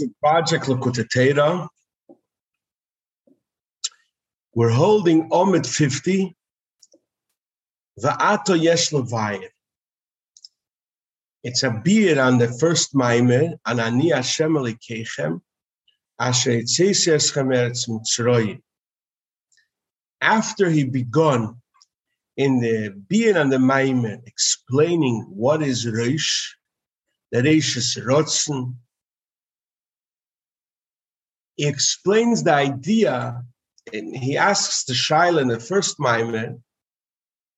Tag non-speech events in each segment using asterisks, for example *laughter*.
To Project Lakota We're holding Omid 50, Va'ato Yesh Levayim. It's a beer on the first Maimer, Anani Hashem Elikechem, Asher Yitzis Eschem Eretz Mitzrayim. After he begun in the beer on the Maimer, explaining what is Reish, the Reish is Rotzen, he explains the idea, and he asks the Shaila in the first Maimer,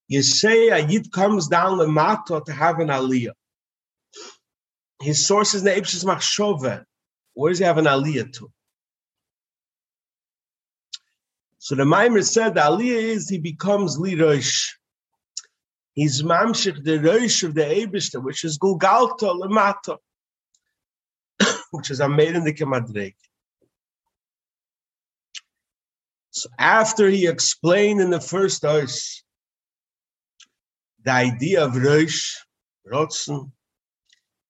you say a Yid comes down the Mato to have an Aliyah his source is Neibsh's Machshove. Where does he have an aliyah to? So the Maimer said the aliyah is he becomes lirosh. He's mamshich the rosh of the Eibishter, which is Gulgalta Lemata, *coughs* which is a made in the Kemadreg. So after he explained in the first verse the idea of Rosh, Rotzen,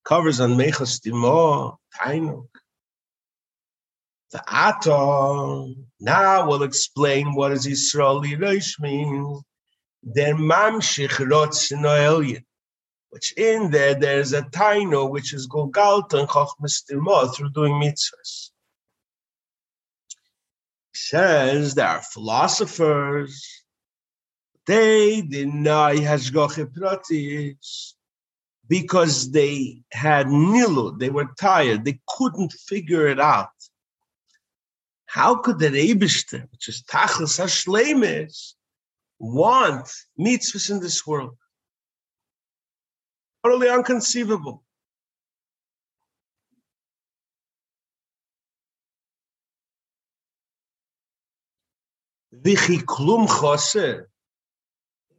covers on Mechas Timo, Tainuk. The Ato, now we'll explain what is Yisrael Rosh mean. Der Mamshich Rotz Noelien, which in there there's a Taino which is Golgalta and Chochmas Timo through doing mitzvahs. Says there are philosophers, they deny Hashgoche Pratis because they had nilu, they were tired, they couldn't figure it out. How could the Rebishter, which is Tachlis Hashlemis, want mitzvahs in this world? Totally unconceivable. Is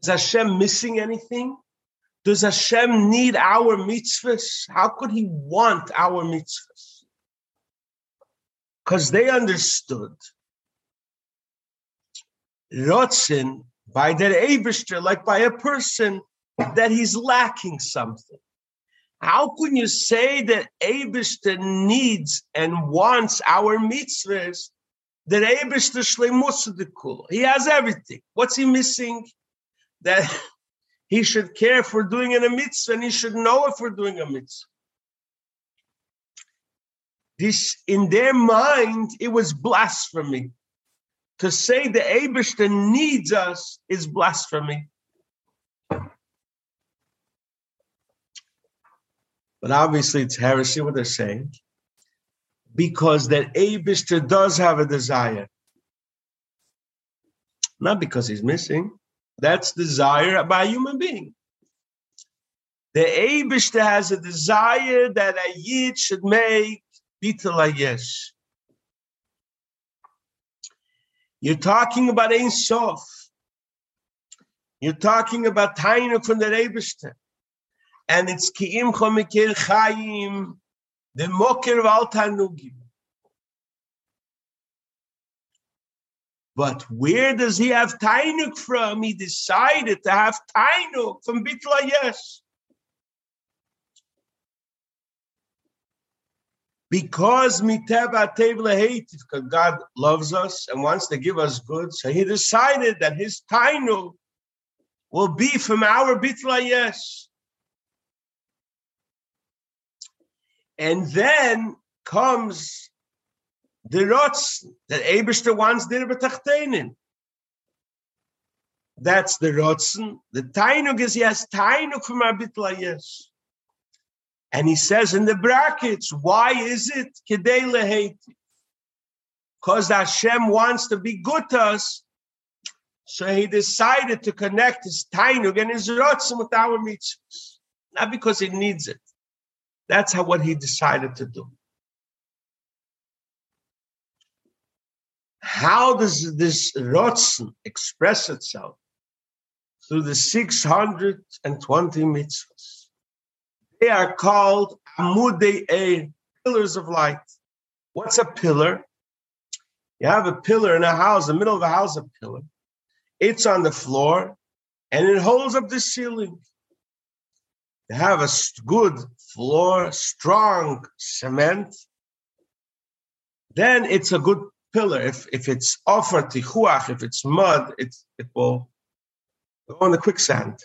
Hashem missing anything? Does Hashem need our mitzvahs? How could he want our mitzvahs? Because they understood Rotzin by their Abishter, like by a person, that he's lacking something. How can you say that Abishter needs and wants our mitzvahs? That Abishter shleimusudikul. He has everything. What's he missing? That *laughs* he should care if we're doing a mitzvah and he should know if we're doing a mitzvah. This, in their mind, it was blasphemy. To say the Abishta needs us is blasphemy. But obviously, it's heresy what they're saying, because that Abishta does have a desire, not because he's missing. That's desire by a human being. The Abishta has a desire that a Yid should make Bitul Yesh. You're talking about Ein Sof. You're talking about Tainu from the Abishta. And it's Ki'im Chomikir Chaim, the Mokir Val Tanugim. But where does he have Tainuk from? He decided to have Tainuk from Bitla Yes. Because miteva tevla hate, because God loves us and wants to give us good, so he decided that his tainu will be from our bitla yes. And then comes the rots that Eberster wants dir betachteinen. That's the rotzen. The tainug is yes, tainug from Abitla, yes. And he says in the brackets, why is it kedele hate? Because Hashem wants to be good to us. So he decided to connect his tainug and his rotzen with our mitzvahs. Not because he needs it. That's how what he decided to do. How does this Rotzen express itself? Through the 620 mitzvahs. They are called Amudei pillars of light. What's a pillar? You have a pillar in a house, the middle of a house, a pillar. It's on the floor and it holds up the ceiling. Have a good floor, strong cement, then it's a good pillar. If if it's offered tichuach, if it's mud, it it will go in the quicksand.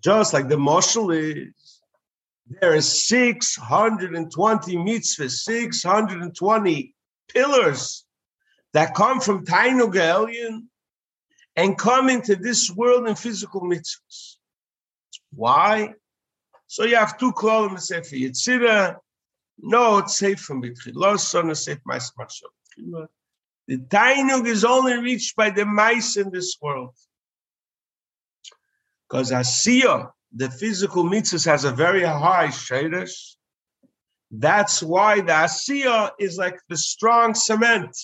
Just like the marshal is, there is 620 mitzvahs, 620 pillars that come from Tainu Gaelian and come into this world in physical mitzvahs. Why? So you have two klolim sefer Yitzira. No, it's safe from Bitchiloson, it's safe Mashal. The Tainug is only reached by the mice in this world. Because Asiya, the physical mitzvahs, has a very high shadish. That's why the Asiya is like the strong cement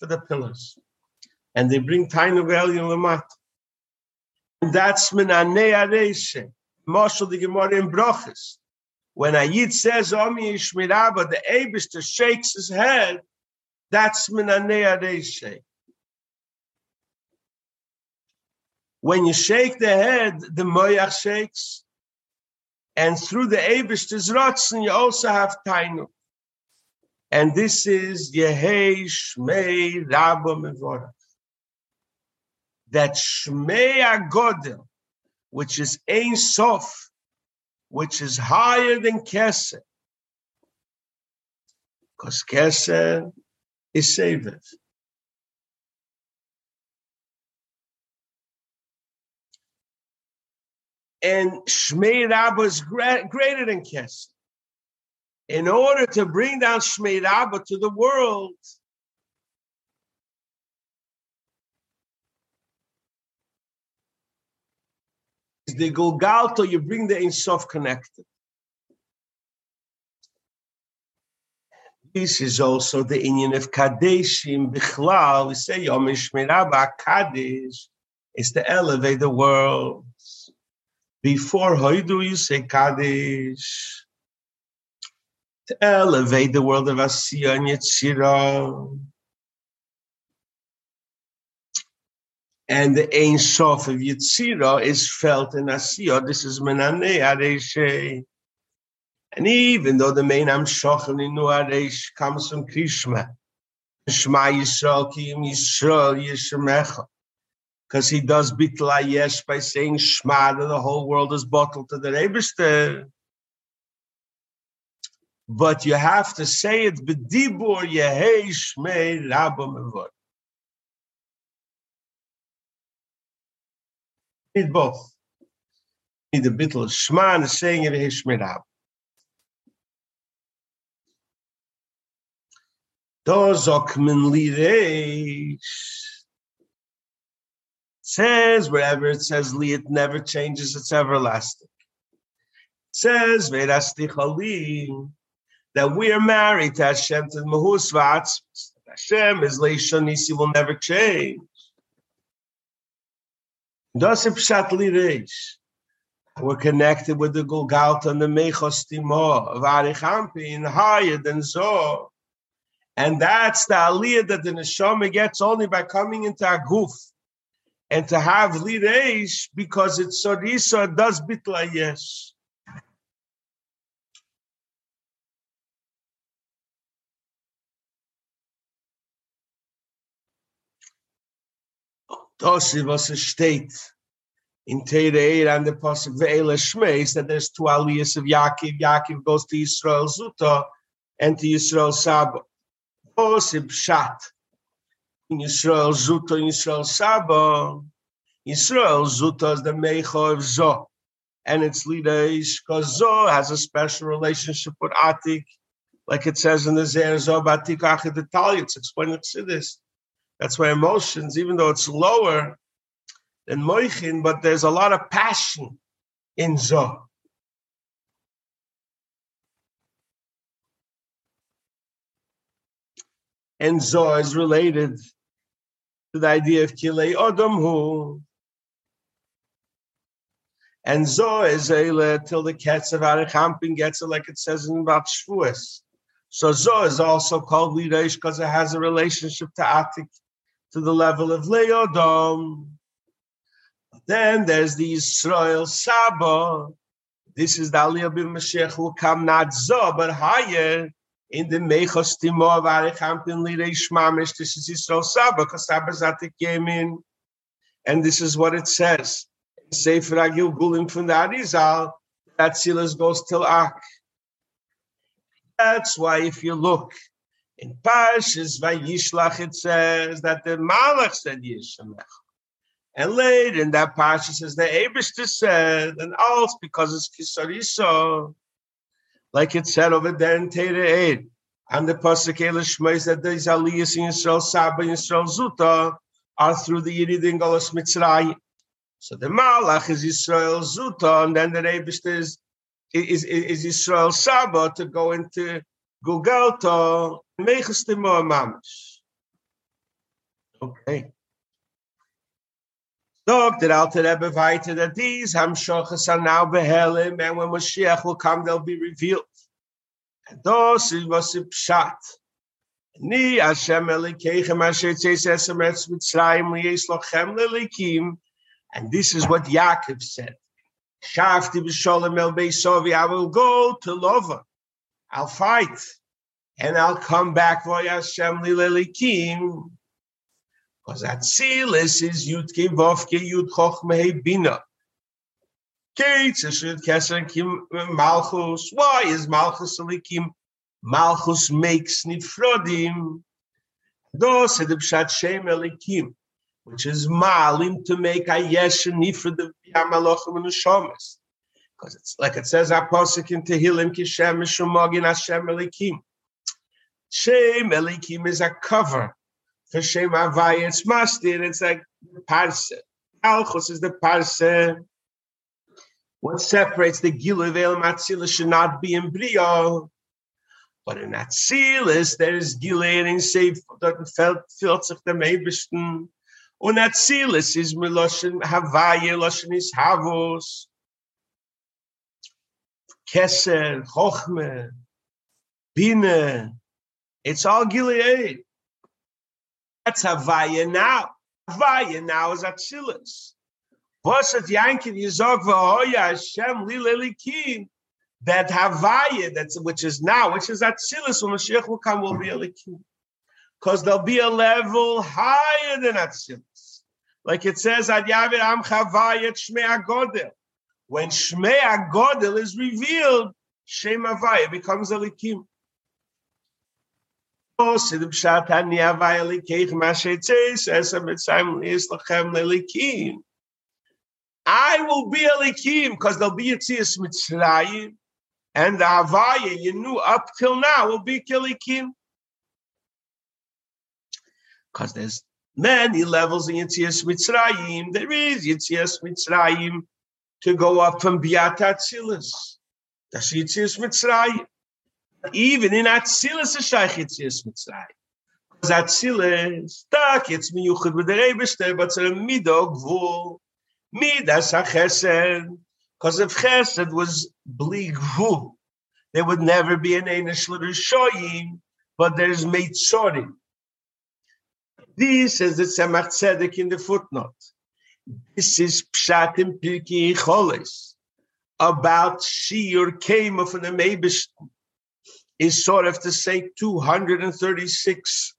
for the pillars. And they bring Tainug Lamat. And that's Minanei Areshe. Marshal the Gemara in Brochus. When a says Omi Ishmiraba, the Abishter shakes his head, that's Minanei Areshe. When you shake the head, the Moyach shakes. And through the Abishter's Rotzen, you also have Tainu. And this is Yehei Shmei Rabba Mevorach. That Shmei Agodel, which is Ein Sof, which is higher than Keser. Because Keser is saved. And Shmei Rabba is greater than Keser. In order to bring down Shmei Rabba to the world, the Golgalto, you bring the Ein Sof connected. This is also the Indian of Kadeshim Bichlal. We say Yom Shmiraba Kadesh is to elevate the world. Before Hoidu, you say Kadesh. To elevate the world of Asiya and Yetzirah. And the Ein Sof of Yitzira is felt in Asiya. This is Menane Areshe. And even though the main Amshochem in Aresh comes from Krishma, Shema Yisrael Kiyim Yisrael Yishemecha, because he does bitla yesh by saying Shema, that the whole world is bottled to the Rebishter. But you have to say it b'dibur yehei shmei rabba mevor. Need both. Need the bittel of Shema and the saying of Hishmerab. Dozokmin lireish. Says wherever it says li, it never changes, it's everlasting. Says Verastichali that we are married to Hashem to Mahus Hashem is Leishonisi will never change. We're connected with the Gulgalta and the Mechos Timor of Arichampin higher than so. And that's the aliyah that the neshama gets only by coming into a goof. And to have lireish because it's sorisa does bitla Das was es steht in Tereir and the Pasuk Ve'ela Shmeis that there's two aliyahs of Yaakov. Yaakov goes to Israel Zuta and to Israel Saba. Osib Shat. In Israel Zuta and Yisrael Saba. Yisrael Zuta is the Mecho of Zo. And it's Lidaish because Zo has a special relationship with Atik. Like it says in the Zer Zo Batik Achid It's explaining to this. That's why emotions, even though it's lower than moichin, but there's a lot of passion in zo. And zo is related to the idea of kilei odamhu. And zo is a till the cats of Arichampin gets it like it says in about Shvuas. So zo is also called Lireish because it has a relationship to Atik to the level of Leodom. Then there's the Israel Saba. This is the Aliyah bin Mashiach will come not Zo, but higher. in the Mechos Timor Varichampin Lireish Mamish, this is Yisrael Saba, because Saba Zatik came in. And this is what it says. Sefer HaGilgulim from the Arizal, that Silas goes till Ak. That's why if you look in Parshas Vayishlach, it says that the Malach said Yishamech. And later in that Parsha says the Abishter said, and also because it's Kisariso, like it said over there in Tere 8. And the Pasuk Shmei said these Aliyahs in Yisrael Saba Yisrael Zuta are through the Yeridim Golos Mitzrayim. So the Malach is Yisrael Zuta, and then the Abishter is is, is Israel Saba to go into Gugalto, Mechus Mamash. Okay. Look, that Alter Rebbe weiter that these Hamshochas are now behelim, and when Mashiach will come, they'll be revealed. And those is was a pshat. Ni Hashem Elikeichem Asher Tzeis Esem Etz Mitzrayim Liyes Lochem Lelikim. And this is what Yaakov said. Shafti b'sholem el beisovi. I will go to Lova. I'll fight, and I'll come back for Hashem lilelikim. Because that Silas is Yud Kim Vovke Yud Chochmei Bina. Kim uh, Malchus. Why is Malchus Elikim? Malchus makes nifrodim. Those are the Pshat Shem Elikim which is malim to make a yesh nifra the yamalochem and neshamas. Because it's like it says apostle in Tehillim kishem mishumogin Hashem elikim. Shem elikim is a cover for Shem Avaya. It's mastir. It's like parse. Alchos is the parse. What separates the Gilu Veil Matzila should not be in Brio. But in Atzilis, there is Gilead in that felt filzig the Meibischten. Und Azilis is Miloshin Havaye, Loshin is Havos, Keser, Chochme, Bine. It's all Gilead. That's Havaye now. Havaye now is Azilis. Was it Yankin Yizog Vahoya Hashem Lilelikim? That Havaye, that's which is now, which is Azilis, when Mashiach will come, will be Elikim because there'll be a level higher than Atzilus. Like it says, Ad Yavir Am Chavayet Shmei Agodel. When Shmei Agodel is revealed, Shem Avaya becomes a Likim. I will be a likim because there'll be a tzias mitzrayim, and the Havaya you knew up till now will be kilikim. Because there's many levels in Yitzias Mitzrayim. There is Yitzias Mitzrayim to go up from Biat Atzilis. That's Yitzias Mitzrayim. Even in Atzilis, a Shaykh Yitzias Mitzrayim. Because Atzilis, stuck, it's miyuchad with the Rebishter, but it's a mido gvul. Midas ha-chesed. Because if chesed was bli gvul, there would never be an Einish Shoyim, but there's Meitzorim. This is the Tzemach Tzedek in the footnote. This is Pshat in Pirkei Choles about Shiur came of an Amebish is sort of to say 236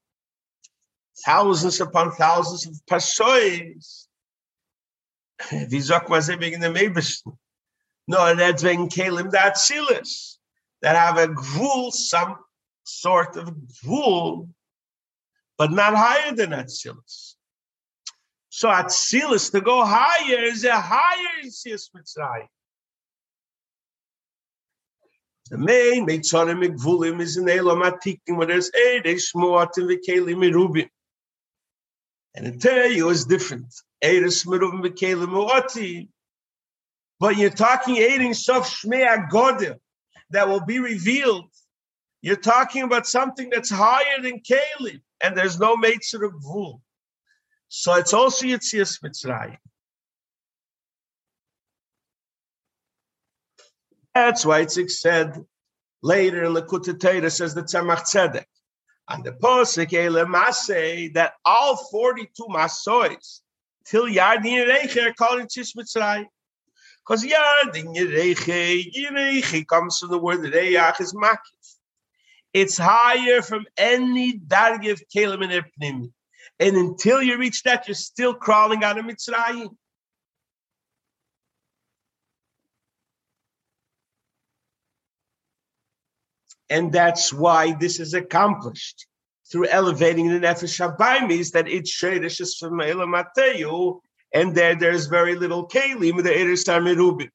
thousands upon thousands of Pashois. Wie sagt man sie wegen dem? No, that's wegen Kalim that Silas that have a gvul, some sort of gvul but not higher than Atzilus. So Atzilus, to go higher, is a higher Yitzias Mitzrayim. The main Meitzonim Mikvulim is in Elam Atikim, where there's Eidesh Moatim V'Kelim Merubim. And in you is different. Eidesh Merubim V'Kelim Moatim. But you're talking Eidesh Sof Shmei Agodel that will be revealed. You're talking about something that's higher than Kalim and there's no Meitzer of. So it's also Yitzias Mitzrayim. That's why it's said later in the Kutatera says the Tzemach Tzedek. And the Posik Ele Masay that all 42 Masois till Yardin Reiche are called Yitzias Mitzrayim. Because Yardin Reiche, Reiche comes from the word Reyach is Makif. It's higher from any dargi of kelim and epnim. And until you reach that, you're still crawling out of Mitzrayim. And that's why this is accomplished through elevating the Nefesh Habaymis, that it's Shadish is from Mateu, and there there's very little Kalim, the Eres Merubim.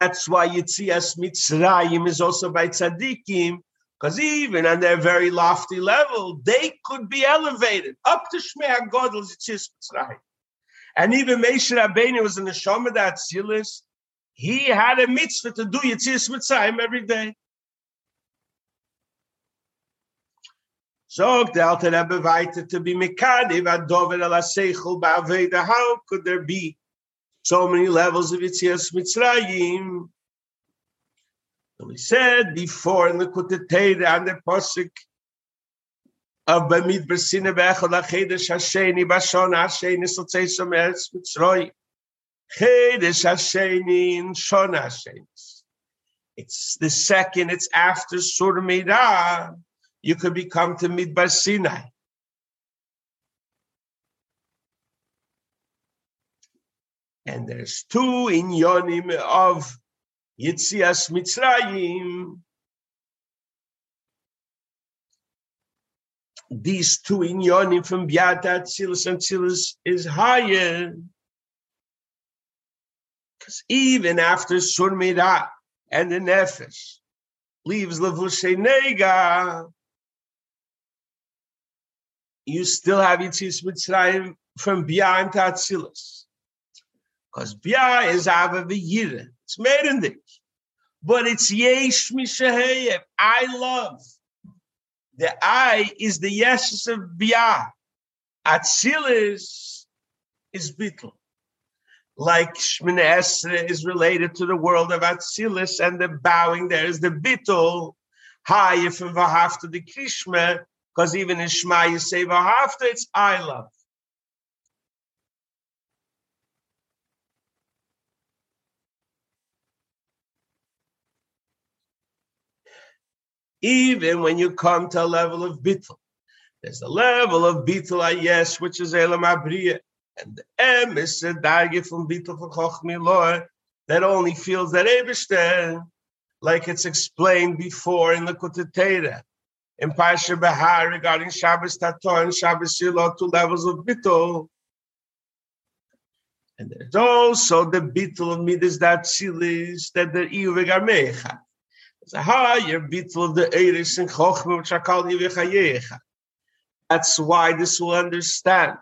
That's why Yitzias Mitzrayim is also by Tzaddikim, because even on their very lofty level, they could be elevated up to Shmei HaGodel Yitzias Mitzrayim. And even Moshe Rabbeinu was in the Shomadat Silis, he had a mitzvah to do Yitzis Mitzrayim every day. So to be Mekadiv Ba'aveda. How could there be so many levels of Yitzis Mitzrayim? So we said before in the Kuteteda and the Posik of Bamid Bersine Bechol Achedesh Hasheni Bashon Hasheni Sotzei Someretz Mitzrayim. Chedesh Hashenin Shon Hashenis. It's the second, it's after Sur Midah. You could become to Midbar Sinai. And there's two in Yonim of Yitzias Mitzrayim. These two in Yonim from Biata Tzilus and Tzilus is higher because even after Surmira and the Nefesh leaves Levushe Nega, you still have Yitzis Mitzrayim from Bia and. Because Bia is Ava V'yira. It's Merendik. But it's Yesh Mishaheyev. I love. The I is the yes of Bia. Atzilis is Bittel like Shmini Esrei is related to the world of Atsilis, and the bowing there is the Bittul, higher from Vahafta the Krishma, because even in Shema you say Vahafta, it's I love. Even when you come to a level of Bittul, there's a level of Bittul, ah, yes, which is Elam Abriya and the M is a darge from Bitul for Chochmi Lor that only feels that Eberstein, like it's explained before in the Kutetera, in Pasha Bahar regarding Shabbos Tator and Shabbos Shiloh, two levels of Bitul. And there's also the Bitul of Midas that that the Iuvegar Mecha. That's why this will understand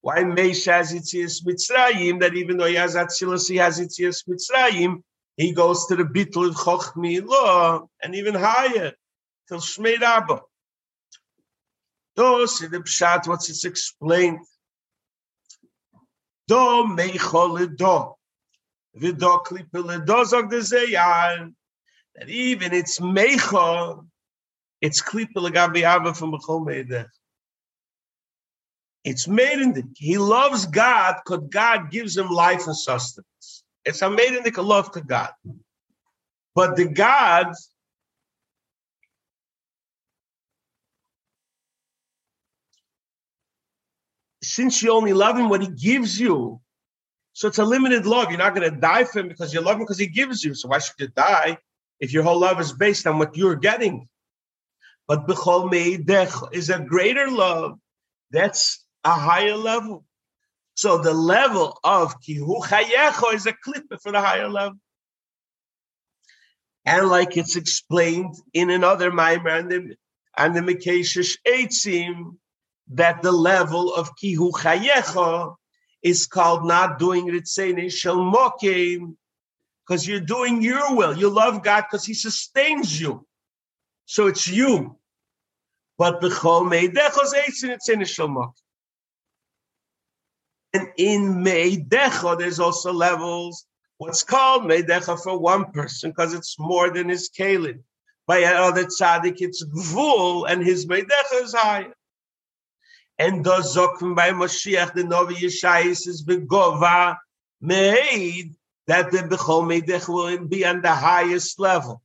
why Meish has Itzias Mitzrayim, that even though he has Atzilus, he has Itzias Mitzrayim, he goes to the Bittul of Chochmi law, and even higher, till Shmei Rabba. Those in the Pshat, what's it's explained. Do meichol do. Vido klipel do zog de zeyar. That even it's meichol, it's klipel gabi ava from Bechol Meidech. It's made in the he loves God because God gives him life and sustenance. It's a made in the love to God. But the God since you only love him what he gives you, so it's a limited love. You're not going to die for him because you love him because he gives you. So why should you die if your whole love is based on what you're getting? But Bechol Meidech is a greater love. That's a higher level. So the level of kihu chayecho is a clip for the higher level. And like it's explained in another Maimer and the and the Mekeshish Eitzim, that the level of kihu chayecho is called not doing ritzene shel mokim, because you're doing your will. You love God because He sustains you. So it's you. But. And in Meidecha, there's also levels. What's called Meidecha for one person, because it's more than his Kalin. By another tzaddik, it's Gvul, and his Meidecha is higher. And does Zokvim by Moshiach, the Novi Yeshayis is Begova, made that the Bechol Meidech will be on the highest level.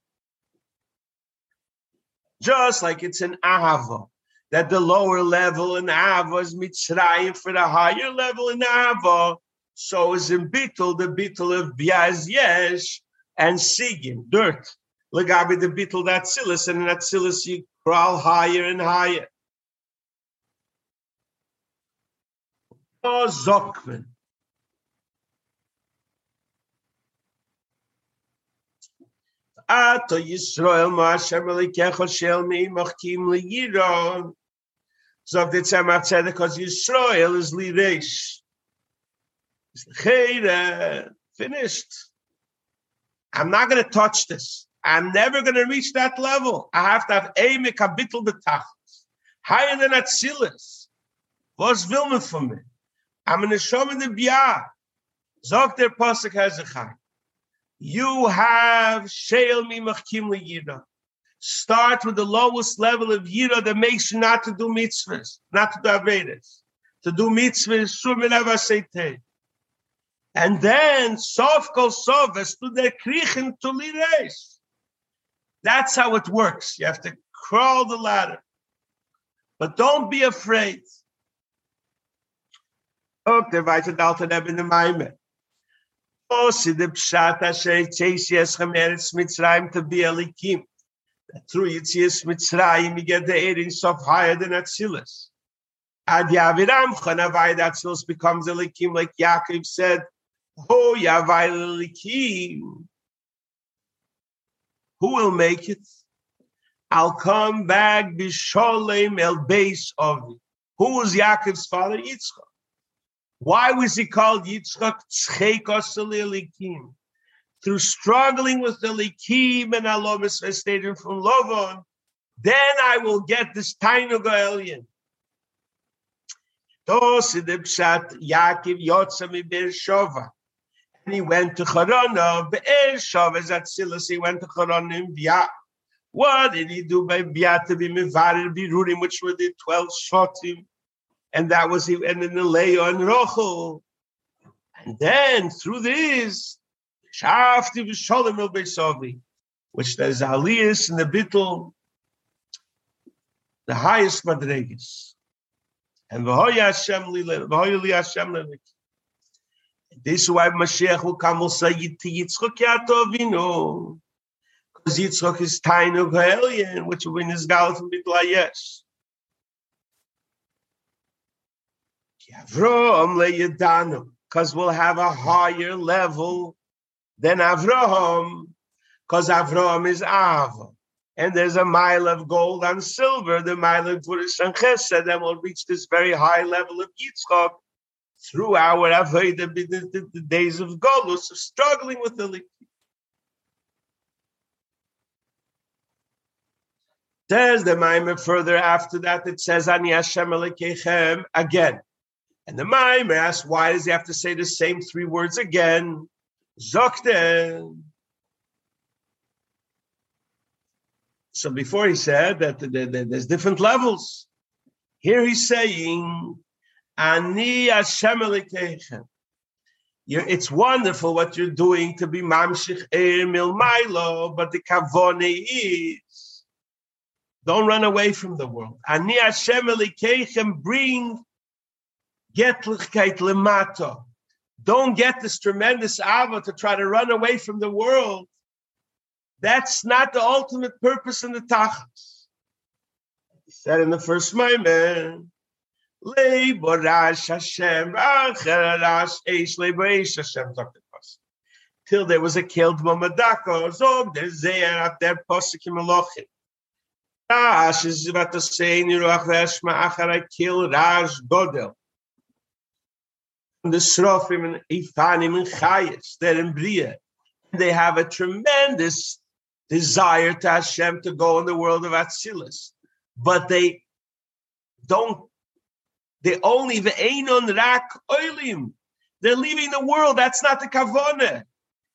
Just like it's an Ahava, that the lower level in Ahava is Mitzrayim for the higher level in Ahava, so is in Bittul, the Bittul of Biaz Yesh and Sigim, dirt. Legabi the Bittul that and in that you crawl higher and higher. Oh, Zokman. Ato Yisrael Ma'ashem Elikecho Shel Mi Machkim Liyiron. Zog the Tzemach Tzedek, because Yisrael is Lireish. Finished. I'm not going to touch this. I'm never going to reach that level. I have to have a mekabitel betach. Higher than Atsilis. What's Vilma for me? I'm to show me the Bia. Zog der Pasuk chai. You have Sheil Mi Machkim Yira. Start with the lowest level of Yira that makes you not to do mitzvahs, not to do Avedas. To do mitzvahs, Shur Minava Seitei. And then sof kol sof to the kriechen to lires. That's how it works. You have to crawl the ladder. But don't be afraid. Oh, Ook der weiter dalten hebben de Maime. Through Yitzias Mitzrayim, you get the eating sof higher than Atzilus. Ad Yaviram Chanavai, Atzilus becomes alikim, like Yaakov said, Oh, Yavailikim. Who will make it? I'll come back Bisholem El base of. Who was Yaakov's father? Yitzchak. Why was he called Yitzchak Tzchekos Through struggling with the Likim and Alomis stated from Lovon, then I will get this Tainug alien. Tos in the Pshat Yaakov Yotza mi Shova and he went to Charana. Be'er Shav as he went to Charana in Bia. What did he do by Bia to be Mivarir Birurim, which were the 12 Shotim? And that was he, and in the Leah and Rochel. And then through this, Shafti Visholim El which there's Aliyas in the Bittel, the highest Madregas. And V'hoya Hashem this is why Mashiach will come will say to Yitzchak Yatovino. Because Yitzchak is tiny of which will win his gal from Bitlayesh. Avram leyadanu, because we'll have a higher level than Avraham, because Avraham is Av. And there's a mile of gold and silver, the mile of Purush and Chesed, and we'll reach this very high level of Yitzchak through our Avodah, the, the, the days of Golus, of struggling with the Likud. Says the Maimer further after that, it says, Ani Hashem again. And the Maimer asks, why does he have to say the same three words again? Zokten. So before he said that there's different levels. Here he's saying Ani Hashem it's wonderful what you're doing to be mamshich er mil milo, but the kavone is don't run away from the world. Ani Hashem elikechem bring getlichkeit lemato. Don't get this tremendous ava to try to run away from the world. That's not the ultimate purpose in the tachas. He said in the first moment. Till there was a killed Mamadako, Zog, the Zeer at their Posikim Elohim. Rash is about to say in Ruach Veshma Achara kill Rash Godel. The Srofim and Ifanim and Chayes, they're in Bria. They have a tremendous desire to Hashem to go in the world of Atzilus, but they don't they only the einon rak oilim. They're leaving the world. That's not the kavone.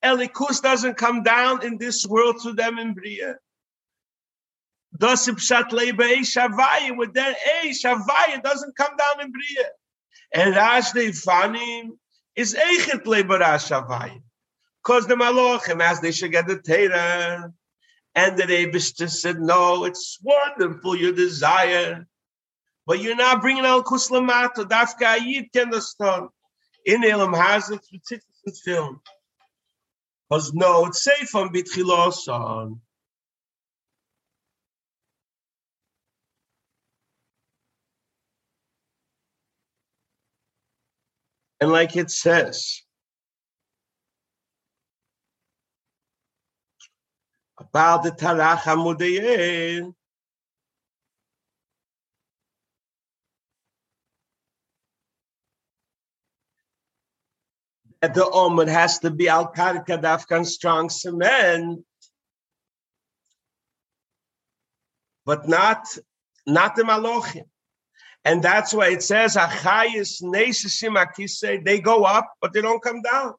Elikus doesn't come down in this world to them in Bria. Dosip lebe shavaya with their a shavaya doesn't come down in Bria. And Rash Fanim is eichet lebara shavaya. Because the malachim, as they should get the Torah, And the Rebishter said, No, it's wonderful, your desire. But you're not bringing Al Kuslamato. Dafka Ayid understand. In Elam it, it's film. Because no, it's safe on Bitchilosan. And like it says, about the Tarach HaMudayin, that the Omer has to be Al Karka strong cement, but not not the Malochim. And that's why it says, they go up, but they don't come down.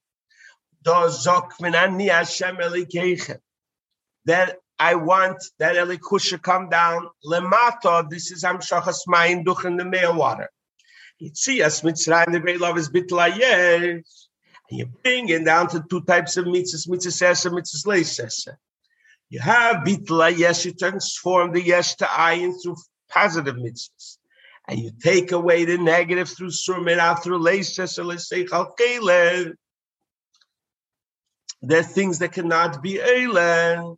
That I want that Elikusha come down. Lemato, this is Amshachas Duch in the male water. Yitzias Mitzrayim, the great love is Bitlayesh. And you bring it down to two types of mitzvahs, mitzvah sesa, mitzvah leisesa. You have bitla yes, you transform the yes to ayin through positive mitzvahs and you take away the negative through surmina, through leishes, let's say chalkele. There are things that cannot be eilen.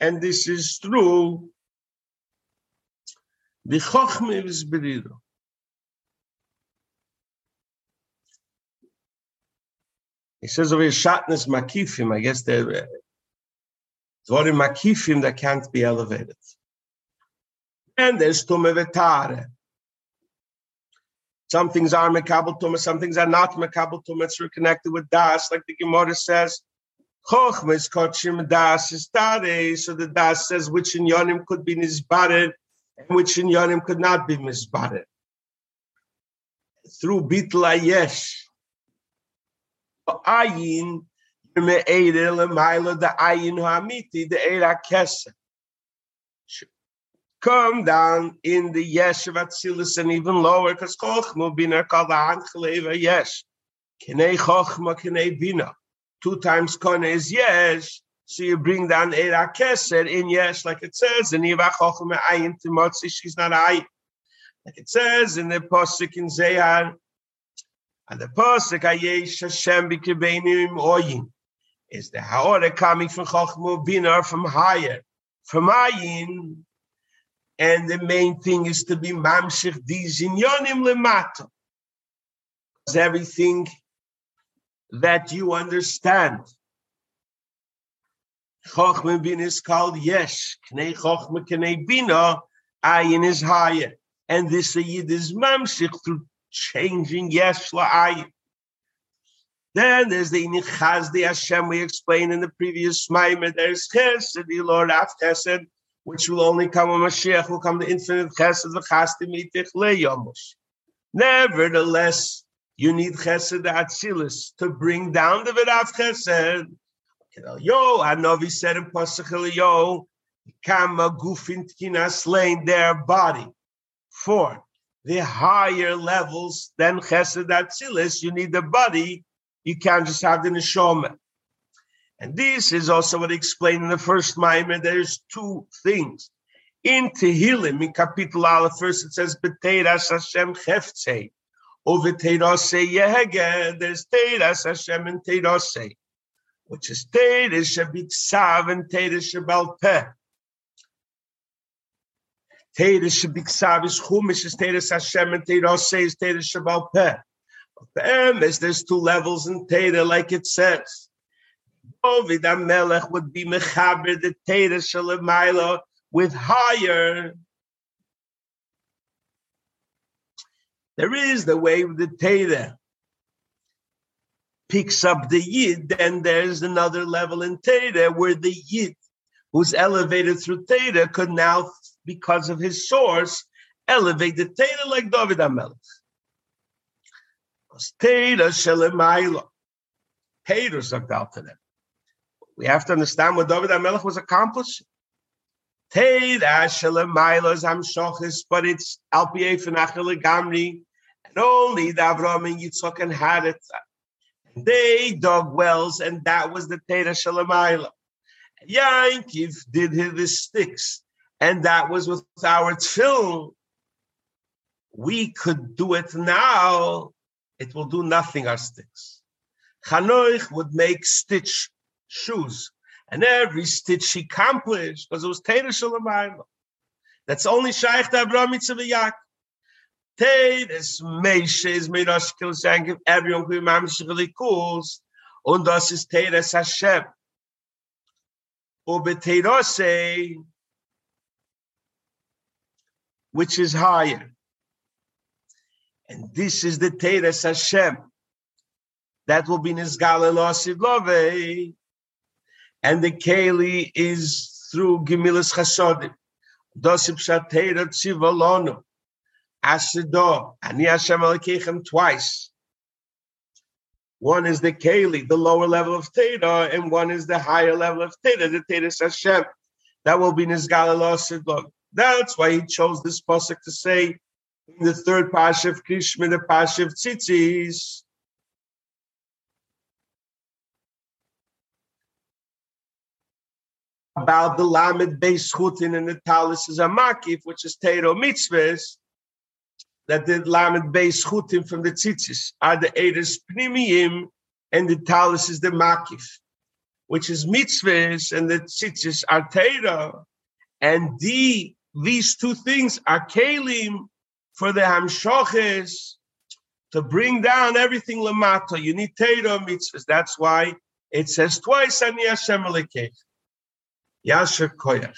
And this is true. The chokhmah is berido. He says over shatness makifim. I guess there are uh, makifim that can't be elevated and there's tumme vetare. Some things are mekabel tumme, some things are not mekabel tumme. It's connected with das, like the Gemara says. Chochma is das is dare. So the das says which in yonim could be nisbared and which in yonim could not be misbared. Through bitla yesh. Ayin, the ayin hamiti, the eira kesa come down in the yesh of and even lower, because Chochma bina called the Ancheleva yesh. Kinei Chochma, Kinei bina. Two times Kone is yesh, so you bring down Eira Keser in yesh, like it says, and Iva Chochma ayin timotzi, she's not ayin. Like it says in the Posik in Zehar, and the Posik Ayesh Hashem b'kibeinu im oyin, is the Haore coming from Chochma bina from higher. From ayin, and the main thing is to be mamshich dizinyonim lemata. Everything that you understand. Chochmah bin is called yesh. Knei chochmah knei bina. Ayin is higher. And this ayid is mamshich through changing yesh la'ayin. Then there's the Inichaz, the Hashem we explained in the previous Maimer. There's Chesed, the Lord after Chesed, which will only come when Mashiach will come the infinite chesed v'chastimitik leyomush. Nevertheless, you need chesed atzilis to bring down the v'rav chesed. Yo, Hanovi said in Pasach Yo, kama gufin tkinas slain their body. Four, the higher levels than chesed atzilis, you need the body. You can't just have the neshama. And this is also what explained in the first Maimer. There's two things. In Tehillim, in Kapitel Aleph, first it says, B'teiras Hashem cheftzei. Over Teirase Yehege, there's Teiras Hashem and Teirase, which is Teiras Shabitsav and Teiras Shabal Peh. Teiras Shabitsav is Chumish, is Teiras Hashem, and Teirase is Teiras Shabal Peh. There's two levels in Teira, like it says. David Amelech would be mechaber the Teda Shalemaila with higher. There is the way the Teda picks up the Yid, then there's another level in Teda where the Yid, who's elevated through Teda, could now, because of his source, elevate the Teda like David Amelech. Teda Shalemaila. Teda sucked out to them. We have to understand what David HaMelech was accomplishing. But it's Gamri, and only the Avram and Yitzchak had it. They dug wells, and that was the Teda Shalamayla. Yankiv did hit his sticks, and that was with our tefillin. We could do it now. It will do nothing, our sticks. Chanoich would make stitch shoes, and every stitch she accomplished because it was Teda Shalamayla. That's only Shaykh Abraham Mitzvah Teires Meishe is Mirashkil Shankim, everyone who mamshigli calls, und das ist Teires Hashem. Ubeteirose, which is higher. And this is the Teires Hashem. That will be Nizgale Losid Love. And the Keli is through Gemilas Chasodim. Dosip Shatera Tzivalonu. Asido, Ani Hashem Elokeichem twice. One is the Keli, the lower level of Teda, and one is the higher level of Teda, the Teda Hashem. That will be Nizgala Sidlog. That's why he chose this pasuk to say in the third Pasha of Krishma, the Pasha of Tzitzis. About the Lamed Beis Chutin and the Talis is a Makif, which is Teiro Mitzvahs that the lamed beis chutim from the tzitzis are the edus pnimiyim, and the talis is the makif, which is mitzvahs, and the tzitzis are teira, and the these two things are kalim for the hamshoches to bring down everything lamata. You need teira mitzvahs. That's why it says twice ani Hashem Jasche Koyer.